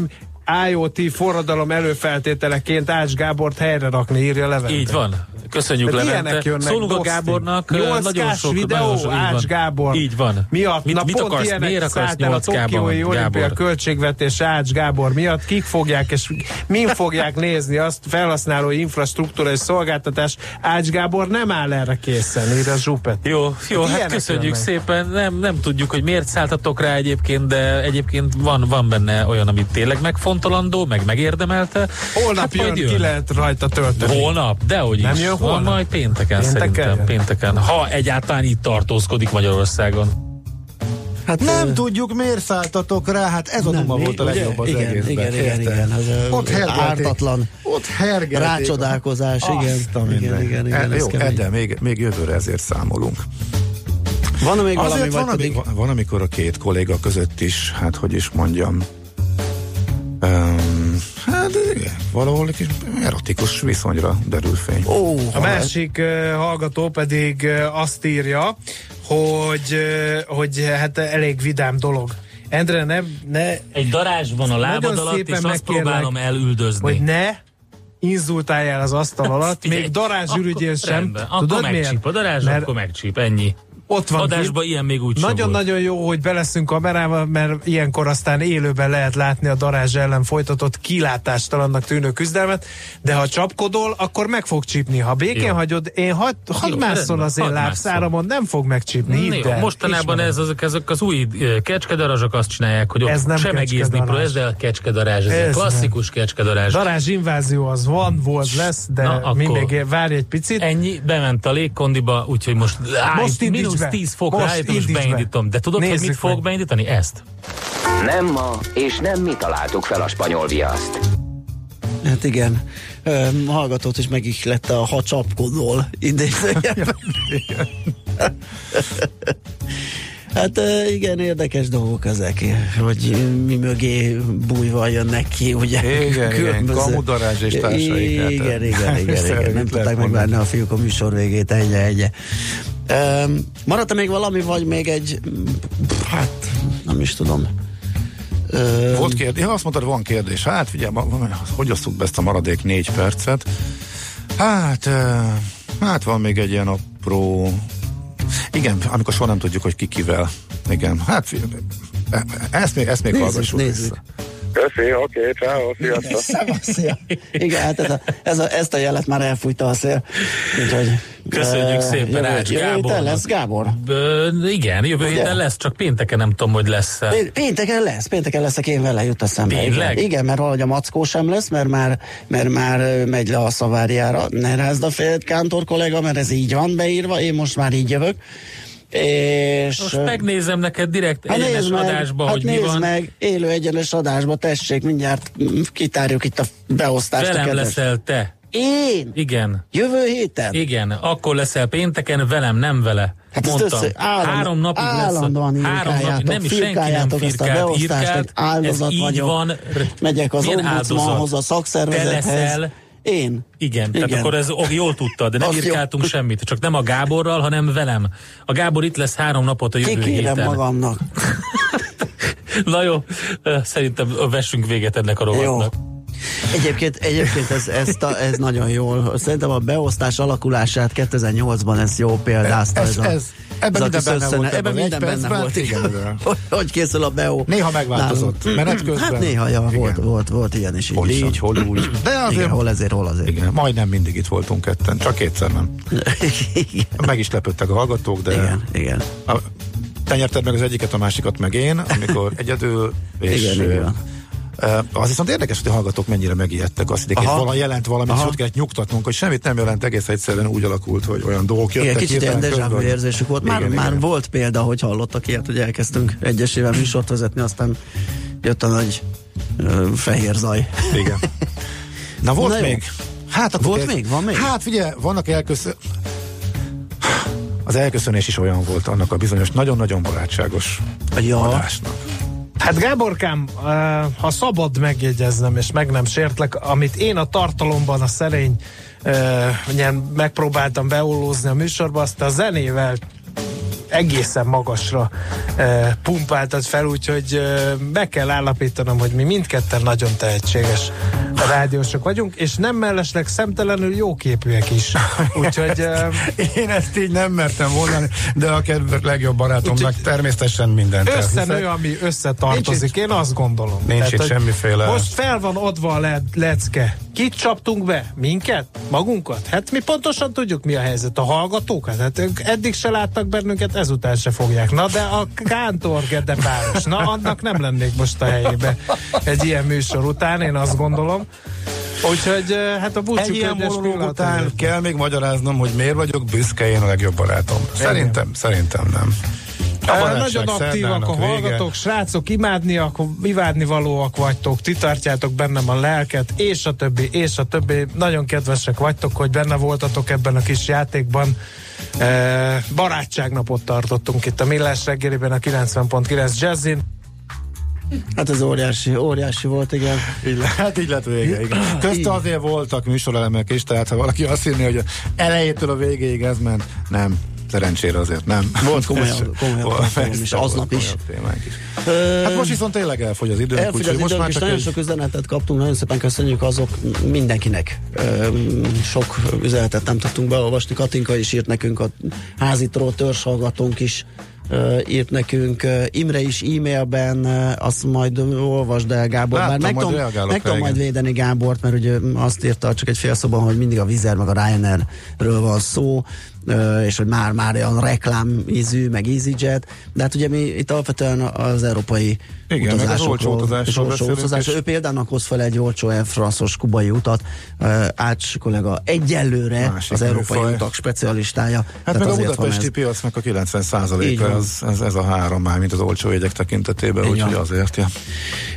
Speaker 11: IoT forradalom előfeltételeként Ács Gábort helyre rakni, írja Levente.
Speaker 12: Így van. Köszönjük
Speaker 11: Tehát
Speaker 12: Levente. Szólunk a. Gábornak. ö,
Speaker 11: 8K-s
Speaker 12: nagyon sok,
Speaker 11: videó,
Speaker 12: nagyon sok,
Speaker 11: Ács. Gábor.
Speaker 12: Így van.
Speaker 11: Miatt,
Speaker 12: mit,
Speaker 11: na
Speaker 12: mit
Speaker 11: pont
Speaker 12: akarsz,
Speaker 11: ilyenek
Speaker 12: miért akarsz
Speaker 11: szállt el a
Speaker 12: 8
Speaker 11: Tokiói olimpia költségvetés Ács Gábor miatt. Kik fogják és min fogják nézni azt felhasználói infrastruktúra és szolgáltatás. Ács Gábor nem áll erre készen, írja Zsupet.
Speaker 12: Jó, jó, hát köszönjük
Speaker 11: jönnek.
Speaker 12: szépen. Nem, nem tudjuk, hogy miért szálltatok rá egyébként, de egyébként van, van benne olyan, amit tényleg megfontolandó, meg megérdemelte.
Speaker 11: Holnap
Speaker 12: Hát
Speaker 11: jön,
Speaker 12: majd
Speaker 11: ki lehet rajta tölteni.
Speaker 12: Holnap? Dehogy
Speaker 11: Nem
Speaker 12: is.
Speaker 11: jön
Speaker 12: Van
Speaker 11: holnap?
Speaker 12: Majd pénteken,
Speaker 11: Pénteken
Speaker 12: szerintem.
Speaker 11: jön?
Speaker 12: Pénteken. Ha egyáltalán itt tartózkodik Magyarországon.
Speaker 2: Hát,
Speaker 3: Nem
Speaker 2: ö,
Speaker 3: tudjuk, miért szálltatok rá, hát ez a
Speaker 2: Nem,
Speaker 3: duma
Speaker 2: mi-
Speaker 3: volt a legjobb az
Speaker 2: Igen,
Speaker 3: egészben.
Speaker 2: igen, igen, igen, az,
Speaker 3: ott hergelték,
Speaker 2: ártatlan
Speaker 3: ott hergelték.
Speaker 2: rácsodálkozás, igen.
Speaker 3: Azt a
Speaker 2: Igen,
Speaker 3: minden.
Speaker 2: igen, igen,
Speaker 3: E, Jó,
Speaker 2: kemény.
Speaker 3: de még, még jövőre ezért számolunk.
Speaker 2: Van még valami,
Speaker 3: Azért
Speaker 2: vagy
Speaker 3: van,
Speaker 2: pedig...
Speaker 3: van, amikor a két kolléga között is, hát hogy is mondjam, um, hát igen, valahol egy kis erotikus viszonyra derül fény.
Speaker 2: Ó,
Speaker 11: A másik uh, hallgató pedig uh, azt írja, hogy, uh, hogy hát elég vidám dolog. Endre, ne, ne
Speaker 12: Egy darázs van a lábad alatt, és
Speaker 11: szépen
Speaker 12: azt próbálom elüldözni.
Speaker 11: hogy ne inzultáljál az asztal alatt, még darázsürügyén sem.
Speaker 12: Rendben, akkor
Speaker 11: Tudod miért?
Speaker 12: megcsíp a darázs,
Speaker 11: Mert
Speaker 12: akkor megcsíp, ennyi.
Speaker 11: Ott van
Speaker 12: Adásba
Speaker 11: kint.
Speaker 12: ilyen még úgy.
Speaker 11: Nagyon-nagyon jó, hogy beleszünk kamerával, mert ilyenkor aztán élőben lehet látni a darázs ellen folytatott kilátástalannak tűnő küzdelmet, de ha csapkodol, akkor meg fog csípni. Ha békén
Speaker 12: Jó.
Speaker 11: hagyod, én hadd had
Speaker 12: rendben,
Speaker 11: az én lábszáramon, nem fog megcsípni. Hidd el,
Speaker 12: mostanában ez, azok, ezek az új eh, kecskedarazsok azt csinálják, hogy
Speaker 11: Ez nem
Speaker 12: sem egézni
Speaker 11: kecskedarázs.
Speaker 12: pro, ez de a kecskedarázs, ez,
Speaker 11: Ez
Speaker 12: klasszikus kecskedarázs.
Speaker 11: Darázs invázió az van, volt, lesz, de
Speaker 12: Na,
Speaker 11: Na,
Speaker 12: akkor-
Speaker 11: mi még várj egy picit.
Speaker 12: Ennyi, bement a légkondiba, úgyhogy most, áj,
Speaker 11: Most indíts
Speaker 12: mínusz
Speaker 11: be.
Speaker 12: 10 fokra
Speaker 11: Most
Speaker 12: állítom,
Speaker 11: be.
Speaker 12: beindítom. De tudod, hogy
Speaker 11: Nézzük
Speaker 12: mit fogok beindítani? Ezt.
Speaker 4: Nem ma, és nem mi találtuk fel a spanyol viaszt.
Speaker 2: Hát igen, Ö, hallgatót is megihlette a ha csapkodol idézőjelben. Hát igen, érdekes dolgok ezek, hogy mi mögé bújva jönnek ki, ugye?
Speaker 3: Igen, igen, kamudarázs és társaik, hát,
Speaker 2: Igen, igen, igen, igen, igen.
Speaker 3: lehet
Speaker 2: nem tudták megvárni a fiúk a műsor végét, egye, egye. Um, maradt még valami, vagy még egy, hát nem is tudom. Öm,
Speaker 3: Volt kérdés, azt mondtad, van kérdés. Hát figyelj, hogy osszuk be ezt a maradék négy percet? Hát, hát van még egy ilyen apró... Igen, amikor soha nem tudjuk, hogy ki kivel. Igen, hát figyelj, e- ezt még, ezt még
Speaker 2: Nézzük,
Speaker 3: hallgassuk
Speaker 2: nézzük.
Speaker 3: vissza.
Speaker 5: Köszi, oké, ciao, sziasztok.
Speaker 2: Szevasz. Igen, hát ez a, ez a, ezt a jelet már elfújta a szél. Úgyhogy,
Speaker 12: Köszönjük
Speaker 2: ö,
Speaker 12: szépen Ács
Speaker 2: jövő héten
Speaker 12: Gábornak.
Speaker 2: lesz Gábor?
Speaker 12: Ö, igen, jövő
Speaker 2: Ugye?
Speaker 12: héten lesz, csak pénteken nem tudom, hogy lesz
Speaker 2: Pé- Pénteken lesz, pénteken leszek én vele, jut eszembe.
Speaker 12: Tényleg?
Speaker 2: Igen, igen, mert valahogy a mackó sem lesz, mert már, mert már megy le a szaváriára. Ne rázd a félt kántor kollega, mert ez így van beírva, én most már így jövök. És
Speaker 12: Most megnézem neked direkt
Speaker 2: Hát
Speaker 12: egyenes
Speaker 2: meg,
Speaker 12: adásba,
Speaker 2: hát
Speaker 12: hogy mi van.
Speaker 2: meg, élő egyenes adásba, tessék, mindjárt kitárjuk itt a beosztást. a
Speaker 12: Velem
Speaker 2: kedves-
Speaker 12: leszel te.
Speaker 2: Én?
Speaker 12: Igen.
Speaker 2: Jövő héten?
Speaker 12: Igen, akkor leszel pénteken, velem, nem vele.
Speaker 2: Hát
Speaker 12: Mondtam.
Speaker 2: össze- állandó-
Speaker 12: három napig lesz.
Speaker 2: állandóan
Speaker 12: három napig, nem, senki nem
Speaker 2: a
Speaker 12: firkált, írkált. Ez így
Speaker 2: vagyok.
Speaker 12: van.
Speaker 2: Megyek az ombudsmanhoz, a szakszervezethez.
Speaker 12: Te leszel.
Speaker 2: Én?
Speaker 12: Igen, tehát
Speaker 2: Igen.
Speaker 12: akkor ez jól tudtad, de nem
Speaker 2: Azt jó.
Speaker 12: írkáltunk semmit, csak nem a Gáborral, hanem velem. A Gábor itt lesz három napot a jövő
Speaker 2: Kikérem
Speaker 12: héten.
Speaker 2: magamnak.
Speaker 12: Na jó, szerintem vessünk véget ennek a rovatnak.
Speaker 2: Egyébként, egyébként ez, ez, ta, ez nagyon jól. Szerintem a beosztás alakulását 2008-ban ez jó példázta.
Speaker 3: Ez-
Speaker 2: a,
Speaker 3: ez- ebben
Speaker 2: a
Speaker 3: minden benne volt
Speaker 2: Ebben
Speaker 3: ebben
Speaker 2: minden
Speaker 3: egy
Speaker 2: benne
Speaker 3: percben,
Speaker 2: volt.
Speaker 3: igen.
Speaker 2: Hogy, hogy készül a BEO?
Speaker 3: Néha megváltozott.
Speaker 2: Nálunk.
Speaker 3: Menet közben.
Speaker 2: Hát néha, ja,
Speaker 3: Igen.
Speaker 2: volt, volt, volt ilyen is.
Speaker 3: Hol
Speaker 2: viszont.
Speaker 3: így, hol úgy. De azért,
Speaker 2: Igen, hol ezért, hol azért.
Speaker 3: igen, majdnem mindig itt voltunk ketten, csak kétszer nem.
Speaker 2: igen,
Speaker 3: Meg is lepődtek a hallgatók, de
Speaker 2: igen, igen.
Speaker 3: a, te nyerted meg az egyiket, a másikat meg én, amikor egyedül, és
Speaker 2: Igen, igen.
Speaker 3: Az viszont érdekes, hogy a hallgatók mennyire megijedtek. Azt hitték, hogy valami jelent valamit, és ott kellett nyugtatnunk, hogy semmit nem jelent, egész egyszerűen úgy alakult, hogy olyan dolgok jöttek.
Speaker 2: Igen, kicsit ilyen
Speaker 3: közben.
Speaker 2: érzésük volt. Már,
Speaker 3: Igen,
Speaker 2: már
Speaker 3: igen.
Speaker 2: volt példa, hogy hallottak ilyet, hogy elkezdtünk egyesével műsort vezetni, aztán jött a nagy ö, fehér zaj.
Speaker 3: Igen. Na volt
Speaker 2: Na jó.
Speaker 3: még? Hát akkor
Speaker 2: Volt
Speaker 3: kezd-
Speaker 2: még? Van még?
Speaker 3: Hát figyelj, vannak elköszön... Az elköszönés is olyan volt annak a bizonyos, nagyon-nagyon barátságos
Speaker 2: Ja.
Speaker 3: adásnak.
Speaker 11: Hát Gáborkám, ha szabad megjegyeznem, és meg nem sértlek, amit én a tartalomban a szerény uh, megpróbáltam beollózni a műsorba, azt a zenével egészen magasra uh, pumpáltad fel, úgyhogy uh, meg kell állapítanom, hogy mi mindketten nagyon tehetséges rádiósok vagyunk, és nem mellesleg szemtelenül jóképűek is. Úgyhogy uh,
Speaker 3: Én ezt így nem mertem volna, de a kedves legjobb barátomnak természetesen mindent
Speaker 11: összenő, ami összetartozik, én azt gondolom.
Speaker 3: Nincs itt
Speaker 11: hogy
Speaker 3: semmiféle-
Speaker 11: Most fel van adva a le- lecke. Kit csaptunk be? Minket? Magunkat? Hát mi pontosan tudjuk, mi a helyzet. A hallgatókat? Hát ők eddig se láttak bennünket, ezután se fogják. Na de a Kántor Gede páros, na annak nem lennék most a helyébe egy ilyen műsor után, én azt gondolom. Úgyhogy hát a
Speaker 3: Egy
Speaker 11: búcsú
Speaker 3: ilyen
Speaker 11: kérdés
Speaker 3: monológ
Speaker 11: pillanat
Speaker 3: után
Speaker 11: előtt.
Speaker 3: kell még magyaráznom, hogy miért vagyok büszke én a legjobb barátom. Szerintem, szerintem nem. A
Speaker 11: Ö,
Speaker 3: barátság
Speaker 11: Nagyon aktívak a
Speaker 3: vége.
Speaker 11: hallgatók, srácok, imádniak, imádni valóak vagytok, ti tartjátok bennem a lelket, és a többi, és a többi. Nagyon kedvesek vagytok, hogy benne voltatok ebben a kis játékban. E, barátságnapot tartottunk itt a Millás reggeliben a 90.9 Jazzin.
Speaker 2: Hát ez óriási, óriási volt, igen.
Speaker 3: Így le, hát így lett vége, igen. Közte azért voltak műsorelemek is, tehát ha valaki azt hinné, hogy elejétől a végéig ez ment, nem. Szerencsére azért nem.
Speaker 2: Volt komolyabb, komolyabb is,
Speaker 3: persze,
Speaker 2: aznap is.
Speaker 3: komolyabb. Hát most viszont tényleg elfogy az idő.
Speaker 2: Elfogy az időnk, és nagyon sok üzenetet kaptunk, nagyon szépen köszönjük azok mindenkinek. Sok üzenetet nem tudtunk beolvasni. Katinka is írt nekünk, a házitról törzshallgatónk is írt nekünk. Imre is e-mailben, azt majd olvasd el, Gábor.
Speaker 3: Láttam,
Speaker 2: Bár meg tudom, meg tudom majd védeni Gábort, mert ugye azt írta csak egy fél szóban, hogy mindig a Vizer meg a Ryanairről van szó, és hogy már-már olyan reklám ízű, meg EasyJet, de hát ugye mi itt alapvetően az európai
Speaker 3: Igen, meg az olcsó utazásról
Speaker 2: olcsó utazás. Ő példának hoz fel egy olcsó Air France-os kubai utat, uh, Ács kollega egyelőre
Speaker 3: Másik
Speaker 2: az európai
Speaker 3: műfaj.
Speaker 2: utak specialistája.
Speaker 3: Hát meg a budapesti piacnak a 90
Speaker 2: Így van.
Speaker 3: a az, ez, ez a három már, mint az olcsó jegyek tekintetében, úgyhogy azért, ja.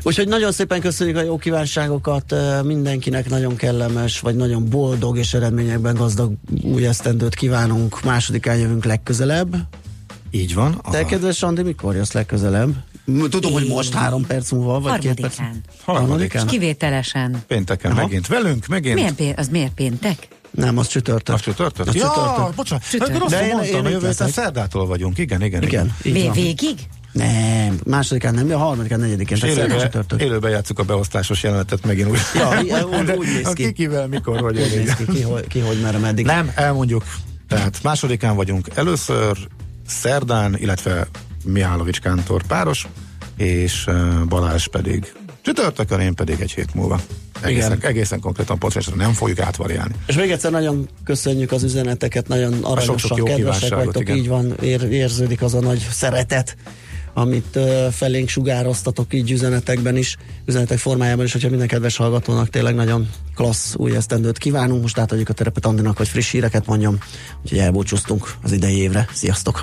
Speaker 2: Úgyhogy nagyon szépen köszönjük a jó kívánságokat, mindenkinek nagyon kellemes, vagy nagyon boldog és eredményekben gazdag új esztendőt kívánunk. Másodikán jövünk legközelebb.
Speaker 3: Így van.
Speaker 2: Te, kedves Andi, mikor jössz legközelebb? Tudom, hogy most három perc múlva, vagy két perc.
Speaker 1: Harmadikán. Kivételesen.
Speaker 3: Pénteken
Speaker 2: Aha.
Speaker 3: megint velünk, megint.
Speaker 1: Milyen pé- az miért péntek?
Speaker 2: Nem, az csütörtök.
Speaker 3: Az csütörtök?
Speaker 2: Az
Speaker 3: Ja,
Speaker 2: csütörtök.
Speaker 3: bocsánat,
Speaker 1: Csütörtök.
Speaker 3: rosszul
Speaker 2: De én-
Speaker 3: mondtam,
Speaker 2: én
Speaker 3: jövő héten szerdától vagyunk, igen, igen, igen.
Speaker 2: Igen,
Speaker 1: végig?
Speaker 2: Nem, másodikán nem, a harmadikán, negyedikén,
Speaker 3: élőbe,
Speaker 2: csütörtök.
Speaker 3: élőbe játsszuk a beosztásos jelenetet megint úgy.
Speaker 2: Ja, úgy- úgy néz ki.
Speaker 3: Kikivel, mikor vagy.
Speaker 2: Úgy néz ki, ki, hogy, ki, hogy merre, meddig.
Speaker 3: Nem, elmondjuk. Tehát másodikán vagyunk először, szerdán, illetve Mihálovics Kántor páros, és Balázs pedig csütörtökön, én pedig egy hét múlva. Egészen,
Speaker 2: Igen.
Speaker 3: egészen konkrétan pontosan nem fogjuk átvariálni.
Speaker 2: És még egyszer nagyon köszönjük az üzeneteket, nagyon aranyosak, kedvesek vagytok,
Speaker 3: igen.
Speaker 2: így van, ér, érződik az a nagy szeretet, amit uh, felénk sugároztatok így üzenetekben is, üzenetek formájában is, hogyha minden kedves hallgatónak tényleg nagyon klassz új esztendőt kívánunk. Most átadjuk a terepet Andinak, hogy friss híreket mondjon, úgyhogy elbúcsúztunk az idei évre. Sziasztok!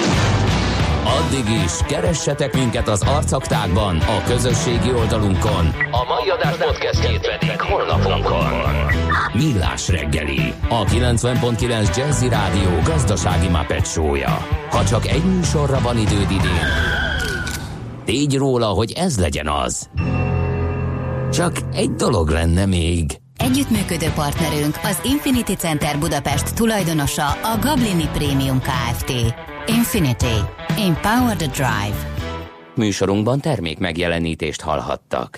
Speaker 4: Addig is, keressetek minket az arcaktákban, a közösségi oldalunkon. A mai adás podcastjét pedig holnapunkon. Millás reggeli, a 90.9 Jazzy Rádió gazdasági Muppet show-ja. Ha csak egy műsorra van időd idén, tégy róla, hogy ez legyen az. Csak egy dolog lenne még.
Speaker 13: Együttműködő partnerünk az Infinity Center Budapest tulajdonosa a Gablini Premium Kft. Infinity. Empower the Drive.
Speaker 4: Műsorunkban termék megjelenítést hallhattak.